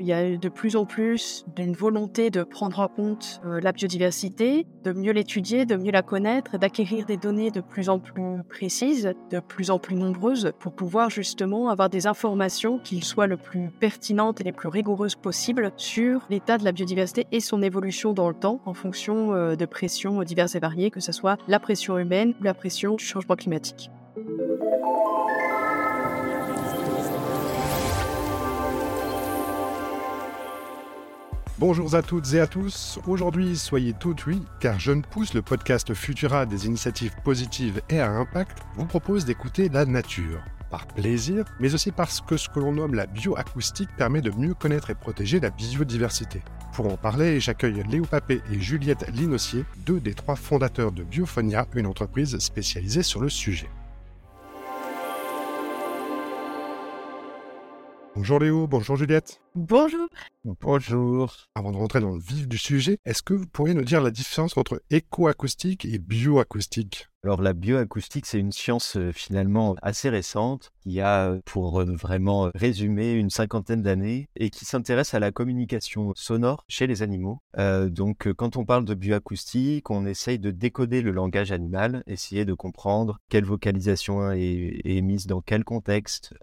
Il y a de plus en plus d'une volonté de prendre en compte euh, la biodiversité, de mieux l'étudier, de mieux la connaître, d'acquérir des données de plus en plus précises, de plus en plus nombreuses, pour pouvoir justement avoir des informations qui soient le plus pertinentes et les plus rigoureuses possibles sur l'état de la biodiversité et son évolution dans le temps en fonction euh, de pressions diverses et variées, que ce soit la pression humaine ou la pression du changement climatique. Bonjour à toutes et à tous. Aujourd'hui, soyez toutes oui, car Jeune Pousse, le podcast Futura des initiatives positives et à impact, vous propose d'écouter la nature. Par plaisir, mais aussi parce que ce que l'on nomme la bioacoustique permet de mieux connaître et protéger la biodiversité. Pour en parler, j'accueille Léo Papé et Juliette Linossier, deux des trois fondateurs de Biophonia, une entreprise spécialisée sur le sujet. Bonjour Léo, bonjour Juliette. Bonjour. Bonjour. Avant de rentrer dans le vif du sujet, est-ce que vous pourriez nous dire la différence entre écoacoustique et bioacoustique? Alors la bioacoustique, c'est une science euh, finalement assez récente qui a euh, pour euh, vraiment résumer une cinquantaine d'années et qui s'intéresse à la communication sonore chez les animaux. donc quand on parle de bioacoustique, on essaye de décoder le langage animal, essayer de comprendre quelle vocalisation est, est mise dans quel contexte,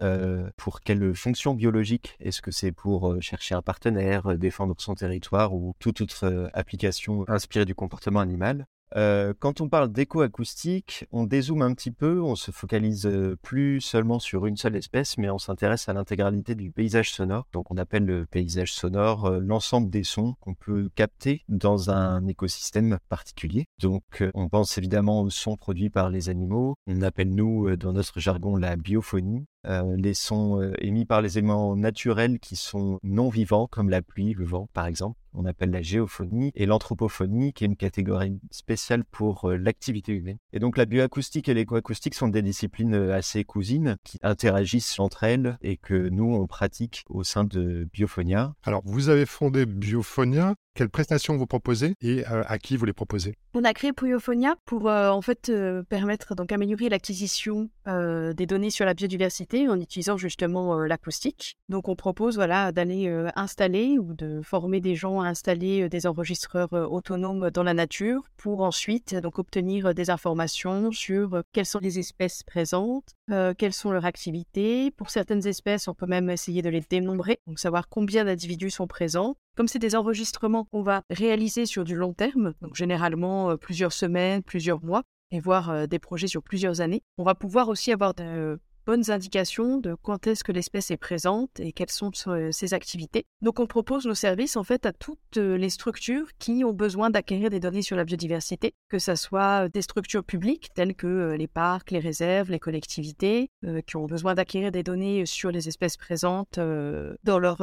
pour quelle fonction biologique. Est-ce que c'est pour chercher un partenaire, défendre son territoire ou toute autre application inspirée du comportement animal euh, quand on parle d'éco-acoustique, on dézoome un petit peu, on se focalise euh, plus seulement sur une seule espèce, mais on s'intéresse à l'intégralité du paysage sonore. Donc on appelle le paysage sonore euh, l'ensemble des sons qu'on peut capter dans un écosystème particulier. Donc on pense évidemment aux sons produits par les animaux. On appelle nous dans notre jargon la biophonie. Les sons émis par les éléments naturels qui sont non vivants, comme la pluie, le vent par exemple on appelle la géophonie, et l'anthropophonie, qui est une catégorie spéciale pour euh, l'activité humaine. Et donc la bioacoustique et l'écoacoustique sont des disciplines euh, assez cousines qui interagissent entre elles et que nous, on pratique au sein de Biophonia. Alors, vous avez fondé Biophonia. Quelles prestations vous proposez et euh, à qui vous les proposez On a créé Puyofonia pour euh, en fait euh, permettre donc améliorer l'acquisition des données sur la biodiversité en utilisant justement l'acoustique. Donc on propose voilà d'aller installer ou de former des gens à installer des enregistreurs autonomes dans la nature pour ensuite donc obtenir des informations sur quelles sont les espèces présentes, quelles sont leurs activités. Pour certaines espèces, on peut même essayer de les dénombrer, donc savoir combien d'individus sont présents comme c'est des enregistrements qu'on va réaliser sur du long terme, donc généralement euh, plusieurs semaines, plusieurs mois, et voir euh, des projets sur plusieurs années, on va pouvoir aussi avoir de bonnes indications de quand est-ce que l'espèce est présente et quelles sont ses activités. Donc on propose nos services en fait à toutes les structures qui ont besoin d'acquérir des données sur la biodiversité, que ce soit des structures publiques telles que les parcs, les réserves, les collectivités, qui ont besoin d'acquérir des données sur les espèces présentes dans leur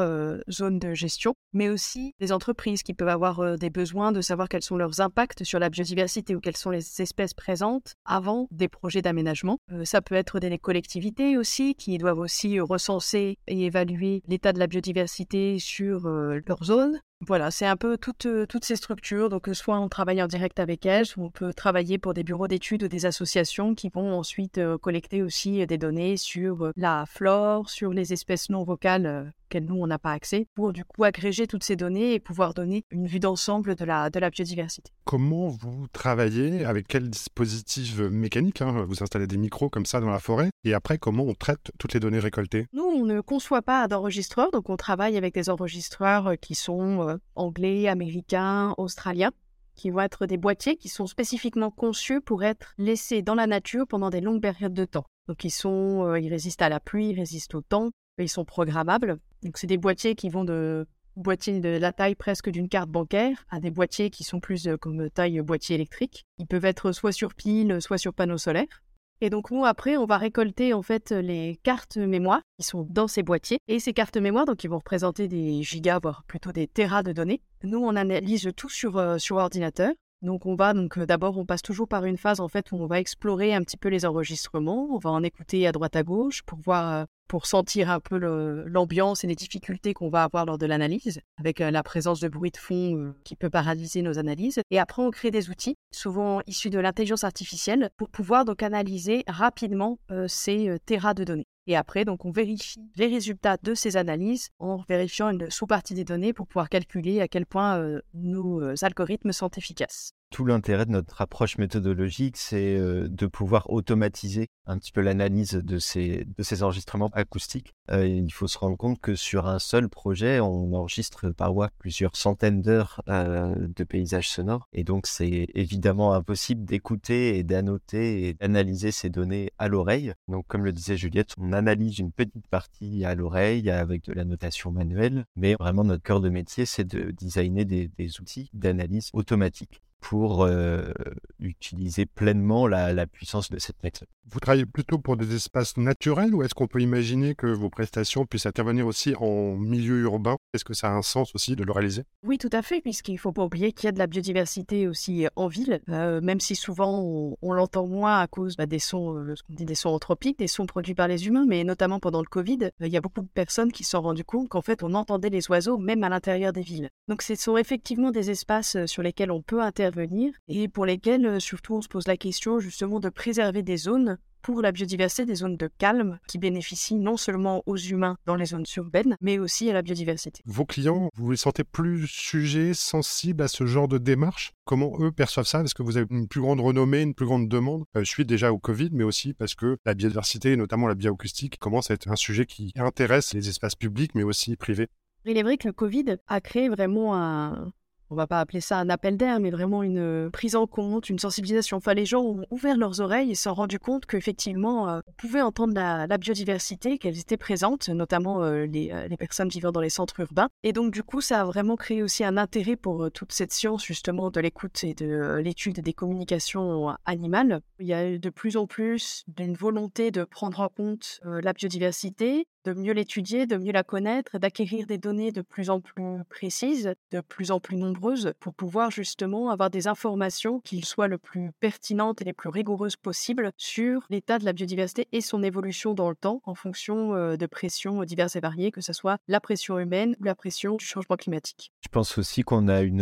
zone de gestion, mais aussi des entreprises qui peuvent avoir des besoins de savoir quels sont leurs impacts sur la biodiversité ou quelles sont les espèces présentes avant des projets d'aménagement. ça peut être des collectivités aussi, qui doivent aussi recenser et évaluer l'état de la biodiversité sur euh, leur zone. Voilà, c'est un peu toutes, euh, toutes ces structures. Donc, euh, soit on travaille en direct avec elles, soit on peut travailler pour des bureaux d'études ou des associations qui vont ensuite euh, collecter aussi des données sur la flore, sur les espèces non vocales auxquelles nous, on n'a pas accès, pour du coup agréger toutes ces données et pouvoir donner une vue d'ensemble de la, de la biodiversité. Comment vous travaillez Avec quel dispositif mécanique hein? Vous installez des micros comme ça dans la forêt Et après, comment on traite toutes les données récoltées? Nous, on ne conçoit pas d'enregistreurs, donc on travaille avec des enregistreurs qui sont euh, anglais, américains, australiens, qui vont être des boîtiers qui sont spécifiquement conçus pour être laissés dans la nature pendant des longues périodes de temps. Donc ils sont, euh, ils résistent à la pluie, ils résistent au temps, ils sont programmables. Donc c'est des boîtiers qui vont de boîtiers de la taille presque d'une carte bancaire à des boîtiers qui sont plus euh, comme taille boîtier électrique. Ils peuvent être soit sur pile, soit sur panneau solaire. Et donc nous après on va récolter en fait les cartes mémoire qui sont dans ces boîtiers et ces cartes mémoire donc ils vont représenter des gigas voire plutôt des terras de données. Nous on analyse tout sur euh, ordinateur. Donc on va donc euh, d'abord on passe toujours par une phase en fait où on va explorer un petit peu les enregistrements, on va en écouter à droite à gauche pour voir euh, pour sentir un peu l'ambiance et les difficultés qu'on va avoir lors de l'analyse, avec euh, la présence de bruit de fond euh, qui peut paralyser nos analyses. Et après, on crée des outils, souvent issus de l'intelligence artificielle, pour pouvoir donc analyser rapidement euh, ces terras de données. Et après, donc, on vérifie les résultats de ces analyses en vérifiant une sous-partie des données pour pouvoir calculer à quel point nos algorithmes sont efficaces. Tout l'intérêt de notre approche méthodologique, c'est de pouvoir automatiser un petit peu l'analyse de ces, enregistrements acoustiques. il faut se rendre compte que sur un seul projet, on enregistre par mois plusieurs centaines d'heures de paysages sonores. Et donc, c'est évidemment impossible d'écouter et d'annoter et d'analyser ces données à l'oreille. Donc, comme le disait Juliette, on analyse une petite partie à l'oreille avec de la notation manuelle. Mais vraiment, notre cœur de métier, c'est de designer des outils d'analyse automatique pour euh, utiliser pleinement la, puissance de cette méthode. Vous travaillez plutôt pour des espaces naturels ou est-ce qu'on peut imaginer que vos prestations puissent intervenir aussi en milieu urbain? Est-ce que ça a un sens aussi de le réaliser? Oui, tout à fait, puisqu'il ne faut pas oublier qu'il y a de la biodiversité aussi en ville, euh, même si souvent on, l'entend moins à cause bah, des sons, euh, ce qu'on dit des sons anthropiques, des sons produits par les humains, mais notamment pendant le Covid, il y a beaucoup de personnes qui se sont rendues compte qu'en fait on entendait les oiseaux même à l'intérieur des villes. Donc ce sont effectivement des espaces sur lesquels on peut intervenir venir et pour lesquels euh, surtout on se pose la question justement de préserver des zones pour la biodiversité, des zones de calme qui bénéficient non seulement aux humains dans les zones urbaines, mais aussi à la biodiversité. Vos clients, vous les sentez plus sujets, sensibles à ce genre de démarche? Comment eux perçoivent ça? Est-ce que vous avez une plus grande renommée, une plus grande demande euh, suis déjà au Covid, mais aussi parce que la biodiversité, notamment la bioacoustique, commence à être un sujet qui intéresse les espaces publics, mais aussi privés. Il est vrai que le Covid a créé vraiment un, on va pas appeler ça un appel d'air, mais vraiment une euh, prise en compte, une sensibilisation. Enfin, les gens ont ouvert leurs oreilles et se sont rendus compte qu'effectivement, euh, on pouvait entendre la, biodiversité, qu'elles étaient présentes, notamment euh, les, personnes vivant dans les centres urbains. Et donc, du coup, ça a vraiment créé aussi un intérêt pour toute cette science, justement, de l'écoute et de l'étude des communications animales. Il y a de plus en plus d'une volonté de prendre en compte la biodiversité, de mieux l'étudier, de mieux la connaître, d'acquérir des données de plus en plus précises, de plus en plus nombreuses, pour pouvoir justement avoir des informations qui soient le plus pertinentes et les plus rigoureuses possibles sur l'état de la biodiversité et son évolution dans le temps en fonction euh, de pressions diverses et variées, que ce soit la pression humaine ou la pression du changement climatique. Je pense aussi qu'on a une,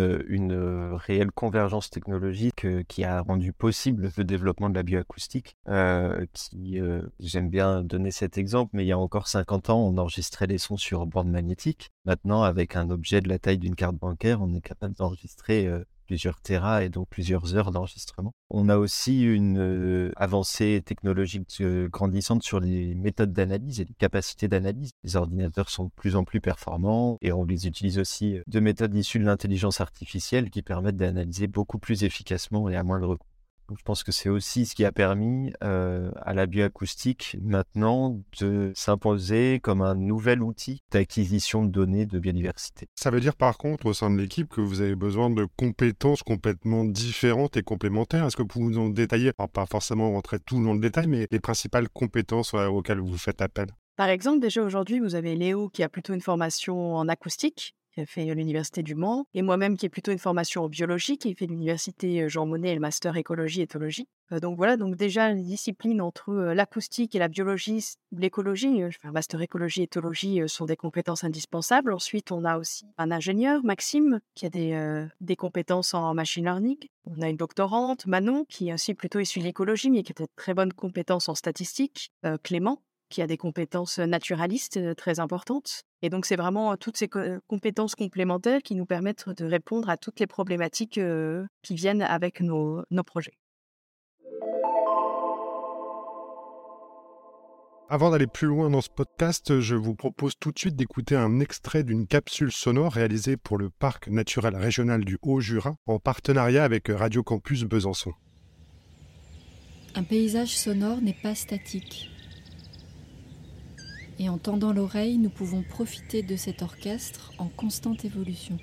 réelle convergence technologique euh, qui a rendu possible le développement de la bioacoustique, euh, j'aime bien donner cet exemple, mais il y a encore 50 on enregistrait les sons sur bande magnétique. Maintenant, avec un objet de la taille d'une carte bancaire, on est capable d'enregistrer euh, plusieurs terras et donc plusieurs heures d'enregistrement. On a aussi une euh, avancée technologique euh, grandissante sur les méthodes d'analyse et les capacités d'analyse. Les ordinateurs sont de plus en plus performants et on les utilise aussi de méthodes issues de l'intelligence artificielle qui permettent d'analyser beaucoup plus efficacement et à moindre coût je pense que c'est aussi ce qui a permis euh, à la bioacoustique maintenant de s'imposer comme un nouvel outil d'acquisition de données de biodiversité. Ça veut dire par contre au sein de l'équipe que vous avez besoin de compétences complètement différentes et complémentaires. Est-ce que vous pouvez nous en détailler, pas forcément rentrer tout dans le détail, mais les principales compétences auxquelles vous faites appel? Par exemple, déjà aujourd'hui, vous avez Léo qui a plutôt une formation en acoustique, qui a fait l'université du Mans, et moi-même qui ai plutôt une formation en biologie, qui a fait l'université Jean Monnet et le master écologie éthologie. donc voilà, donc déjà les disciplines entre l'acoustique et la biologie, l'écologie, un master écologie éthologie sont des compétences indispensables. Ensuite, on a aussi un ingénieur, Maxime, qui a des, des compétences en machine learning. On a une doctorante, Manon, qui est aussi plutôt issue de l'écologie, mais qui a de très bonnes compétences en statistique. Clément, qui a des compétences naturalistes très importantes. Et donc, c'est vraiment toutes ces compétences complémentaires qui nous permettent de répondre à toutes les problématiques qui viennent avec nos, nos projets. Avant d'aller plus loin dans ce podcast, je vous propose tout de suite d'écouter un extrait d'une capsule sonore réalisée pour le Parc naturel régional du Haut-Jura en partenariat avec Radio Campus Besançon. Un paysage sonore n'est pas statique et en tendant l'oreille, nous pouvons profiter de cet orchestre en constante évolution.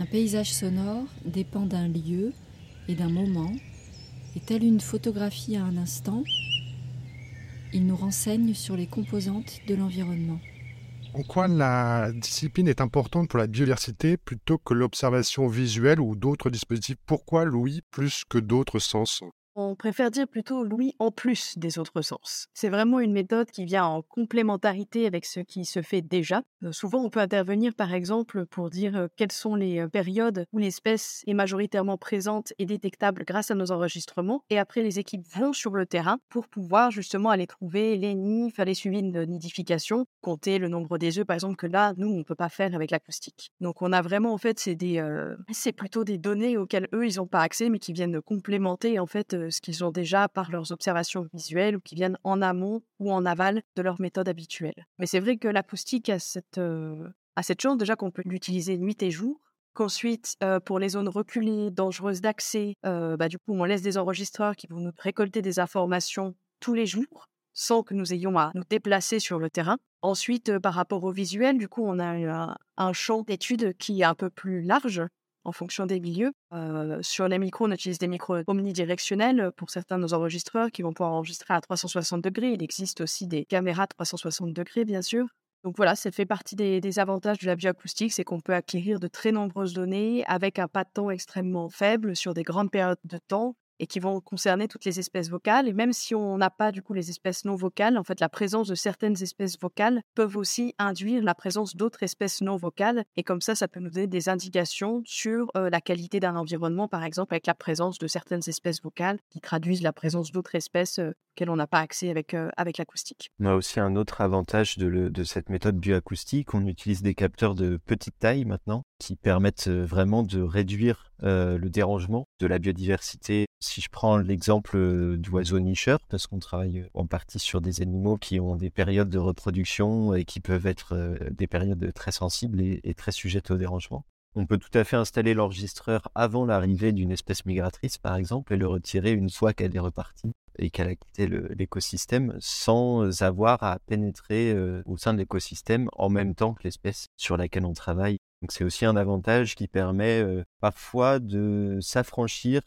Un paysage sonore dépend d'un lieu et d'un moment, et telle une photographie à un instant, il nous renseigne sur les composantes de l'environnement. En quoi la discipline est importante pour la biodiversité plutôt que l'observation visuelle ou d'autres dispositifs Pourquoi l'ouïe plus que d'autres sens? On préfère dire plutôt l'ouïe en plus des autres sens. C'est vraiment une méthode qui vient en complémentarité avec ce qui se fait déjà. Euh, souvent, on peut intervenir par exemple pour dire euh, quelles sont les euh, périodes où l'espèce est majoritairement présente et détectable grâce à nos enregistrements. Et après, les équipes vont sur le terrain pour pouvoir justement aller trouver les nids, faire les suivis de nidification, compter le nombre des œufs par exemple que là, nous, on ne peut pas faire avec l'acoustique. Donc on a vraiment en fait, c'est des, c'est plutôt des données auxquelles eux, ils n'ont pas accès, mais qui viennent complémenter en fait ce qu'ils ont déjà par leurs observations visuelles ou qui viennent en amont ou en aval de leur méthode habituelle. Mais c'est vrai que l'acoustique a cette, cette chance déjà qu'on peut l'utiliser nuit et jour. Qu'ensuite, pour les zones reculées, dangereuses d'accès, bah, du coup, on laisse des enregistreurs qui vont nous récolter des informations tous les jours sans que nous ayons à nous déplacer sur le terrain. Ensuite, par rapport au visuel, du coup, on a un, un champ d'études qui est un peu plus large en fonction des milieux. Euh, sur les micros, on utilise des micros omnidirectionnels pour certains de nos enregistreurs qui vont pouvoir enregistrer à 360 degrés. Il existe aussi des caméras 360 degrés, bien sûr. Donc voilà, ça fait partie des, des avantages de la bioacoustique, c'est qu'on peut acquérir de très nombreuses données avec un pas de temps extrêmement faible sur des grandes périodes de temps et qui vont concerner toutes les espèces vocales. Et même si on n'a pas du coup les espèces non vocales, en fait, la présence de certaines espèces vocales peuvent aussi induire la présence d'autres espèces non vocales. Et comme ça, ça peut nous donner des indications sur euh, la qualité d'un environnement, par exemple, avec la présence de certaines espèces vocales qui traduisent la présence d'autres espèces euh, auxquelles on n'a pas accès avec, euh, avec l'acoustique. On a aussi un autre avantage de cette méthode bioacoustique. On utilise des capteurs de petite taille maintenant qui permettent vraiment de réduire le dérangement de la biodiversité. Si je prends l'exemple d'oiseaux nicheurs, parce qu'on travaille en partie sur des animaux qui ont des périodes de reproduction et qui peuvent être des périodes très sensibles et, très sujettes au dérangement. On peut tout à fait installer l'enregistreur avant l'arrivée d'une espèce migratrice, par exemple, et le retirer une fois qu'elle est repartie et qu'elle a quitté l'écosystème sans avoir à pénétrer au sein de l'écosystème en même temps que l'espèce sur laquelle on travaille donc c'est aussi un avantage qui permet parfois de s'affranchir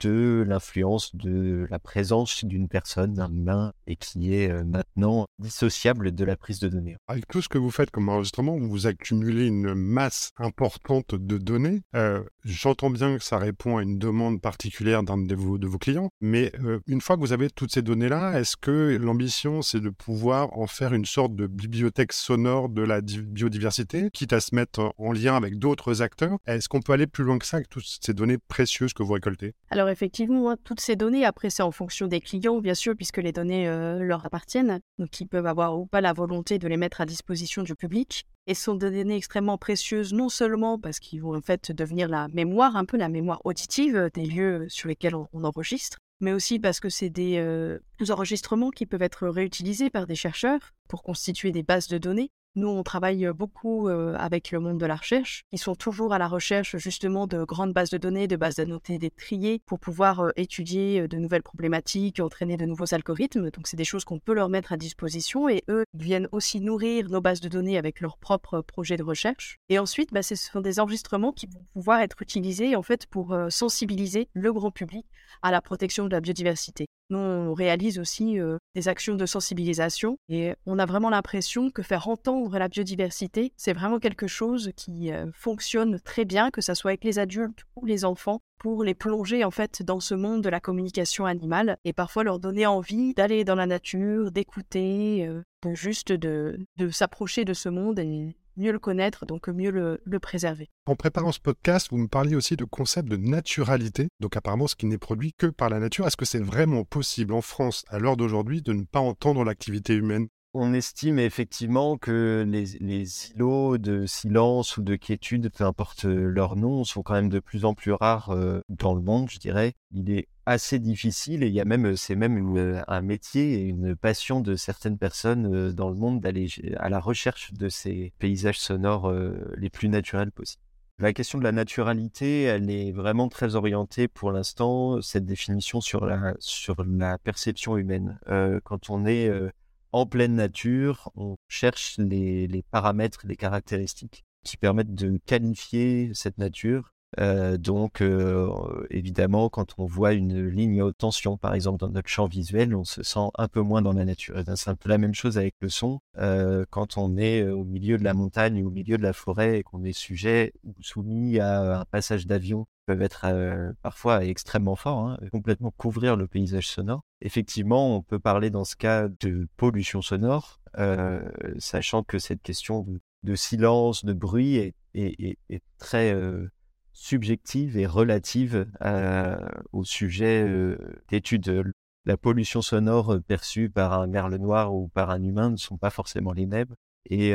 de l'influence de la présence d'une personne, d'un humain, et qui est maintenant dissociable de la prise de données. Avec tout ce que vous faites comme enregistrement, vous accumulez une masse importante de données. Euh, j'entends bien que ça répond à une demande particulière d'un de vos, de vos clients, mais une fois que vous avez toutes ces données-là, est-ce que l'ambition, c'est de pouvoir en faire une sorte de bibliothèque sonore de la biodiversité, quitte à se mettre en lien avec d'autres acteurs? Est-ce qu'on peut aller plus loin que ça avec toutes ces données précieuses que vous récoltez? Alors effectivement, hein, toutes ces données, après c'est en fonction des clients, bien sûr, puisque les données euh, leur appartiennent, donc ils peuvent avoir ou pas la volonté de les mettre à disposition du public. Et sont des données extrêmement précieuses, non seulement parce qu'ils vont en fait devenir la mémoire, un peu la mémoire auditive des lieux sur lesquels on, enregistre, mais aussi parce que c'est euh, des enregistrements qui peuvent être réutilisés par des chercheurs pour constituer des bases de données. Nous, on travaille beaucoup avec le monde de la recherche. Ils sont toujours à la recherche justement de grandes bases de données, de bases de des triées pour pouvoir étudier de nouvelles problématiques, entraîner de nouveaux algorithmes. Donc, c'est des choses qu'on peut leur mettre à disposition et eux viennent aussi nourrir nos bases de données avec leurs propres projets de recherche. Et ensuite, bah, ce sont des enregistrements qui vont pouvoir être utilisés en fait pour sensibiliser le grand public à la protection de la biodiversité. On réalise aussi des actions de sensibilisation et on a vraiment l'impression que faire entendre la biodiversité, c'est vraiment quelque chose qui fonctionne très bien, que ce soit avec les adultes ou les enfants, pour les plonger en fait dans ce monde de la communication animale et parfois leur donner envie d'aller dans la nature, d'écouter, de juste de, de s'approcher de ce monde mieux le connaître, donc mieux le, préserver. En préparant ce podcast, vous me parliez aussi de concept de naturalité, donc apparemment ce qui n'est produit que par la nature. Est-ce que c'est vraiment possible en France, à l'heure d'aujourd'hui, de ne pas entendre l'activité humaine? On estime effectivement que les, les, îlots de silence ou de quiétude, peu importe leur nom, sont quand même de plus en plus rares euh, dans le monde, je dirais. Il est assez difficile et il y a même, c'est même un métier et une passion de certaines personnes dans le monde d'aller à la recherche de ces paysages sonores les plus naturels possibles. La question de la naturalité, elle est vraiment très orientée pour l'instant, cette définition sur la, sur la perception humaine. quand on est en pleine nature, on cherche les, paramètres, les caractéristiques qui permettent de qualifier cette nature. Euh, donc, euh, évidemment, quand on voit une ligne haute tension, par exemple, dans notre champ visuel, on se sent un peu moins dans la nature. Ben, c'est un peu la même chose avec le son. Euh, quand on est au milieu de la montagne ou au milieu de la forêt et qu'on est sujet ou soumis à un passage d'avion peuvent être parfois extrêmement forts, hein, complètement couvrir le paysage sonore. Effectivement, on peut parler dans ce cas de pollution sonore, sachant que cette question de, silence, de bruit est, est très subjective et relative au sujet d'études. La pollution sonore perçue par un merle noir ou par un humain ne sont pas forcément les mêmes. Et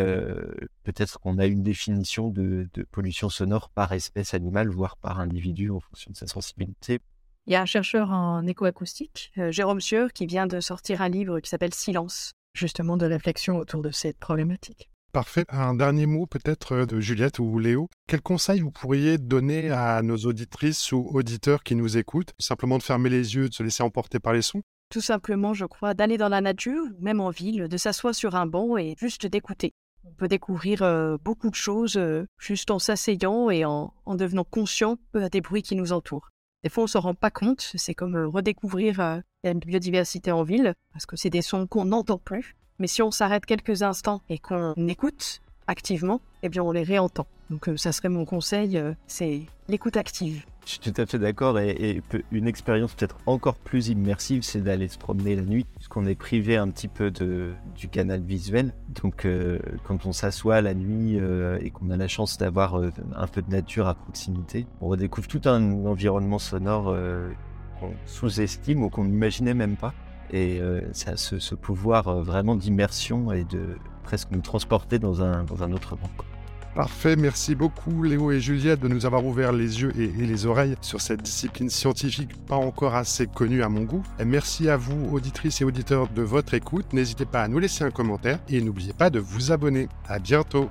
peut-être qu'on a une définition de, pollution sonore par espèce animale, voire par individu en fonction de sa sensibilité. Il y a un chercheur en écoacoustique, Jérôme Sieur, qui vient de sortir un livre qui s'appelle Silence, justement de réflexion autour de cette problématique. Parfait. Un dernier mot peut-être de Juliette ou Léo. Quel conseil vous pourriez donner à nos auditrices ou auditeurs qui nous écoutent? Simplement de fermer les yeux, de se laisser emporter par les sons? Tout simplement, je crois, d'aller dans la nature, même en ville, de s'asseoir sur un banc et juste d'écouter. On peut découvrir euh, beaucoup de choses euh, juste en s'asseyant et en, devenant conscient euh, des bruits qui nous entourent. Des fois, on s'en rend pas compte. C'est comme redécouvrir la biodiversité en ville, parce que c'est des sons qu'on n'entend plus. Mais si on s'arrête quelques instants et qu'on écoute activement, eh bien, on les réentend. Donc, ça serait mon conseil, c'est l'écoute active. Je suis tout à fait d'accord et, une expérience peut-être encore plus immersive, c'est d'aller se promener la nuit, puisqu'on est privé un petit peu de, du canal visuel. Donc euh, quand on s'assoit la nuit euh, et qu'on a la chance d'avoir euh, un peu de nature à proximité, on redécouvre tout un environnement sonore qu'on sous-estime ou qu'on n'imaginait même pas. Et ça a ce, pouvoir vraiment d'immersion et de presque nous transporter dans un, dans un autre monde. Parfait, merci beaucoup Léo et Juliette de nous avoir ouvert les yeux et, les oreilles sur cette discipline scientifique pas encore assez connue à mon goût. Merci à vous, auditrices et auditeurs, de votre écoute. N'hésitez pas à nous laisser un commentaire et n'oubliez pas de vous abonner. À bientôt.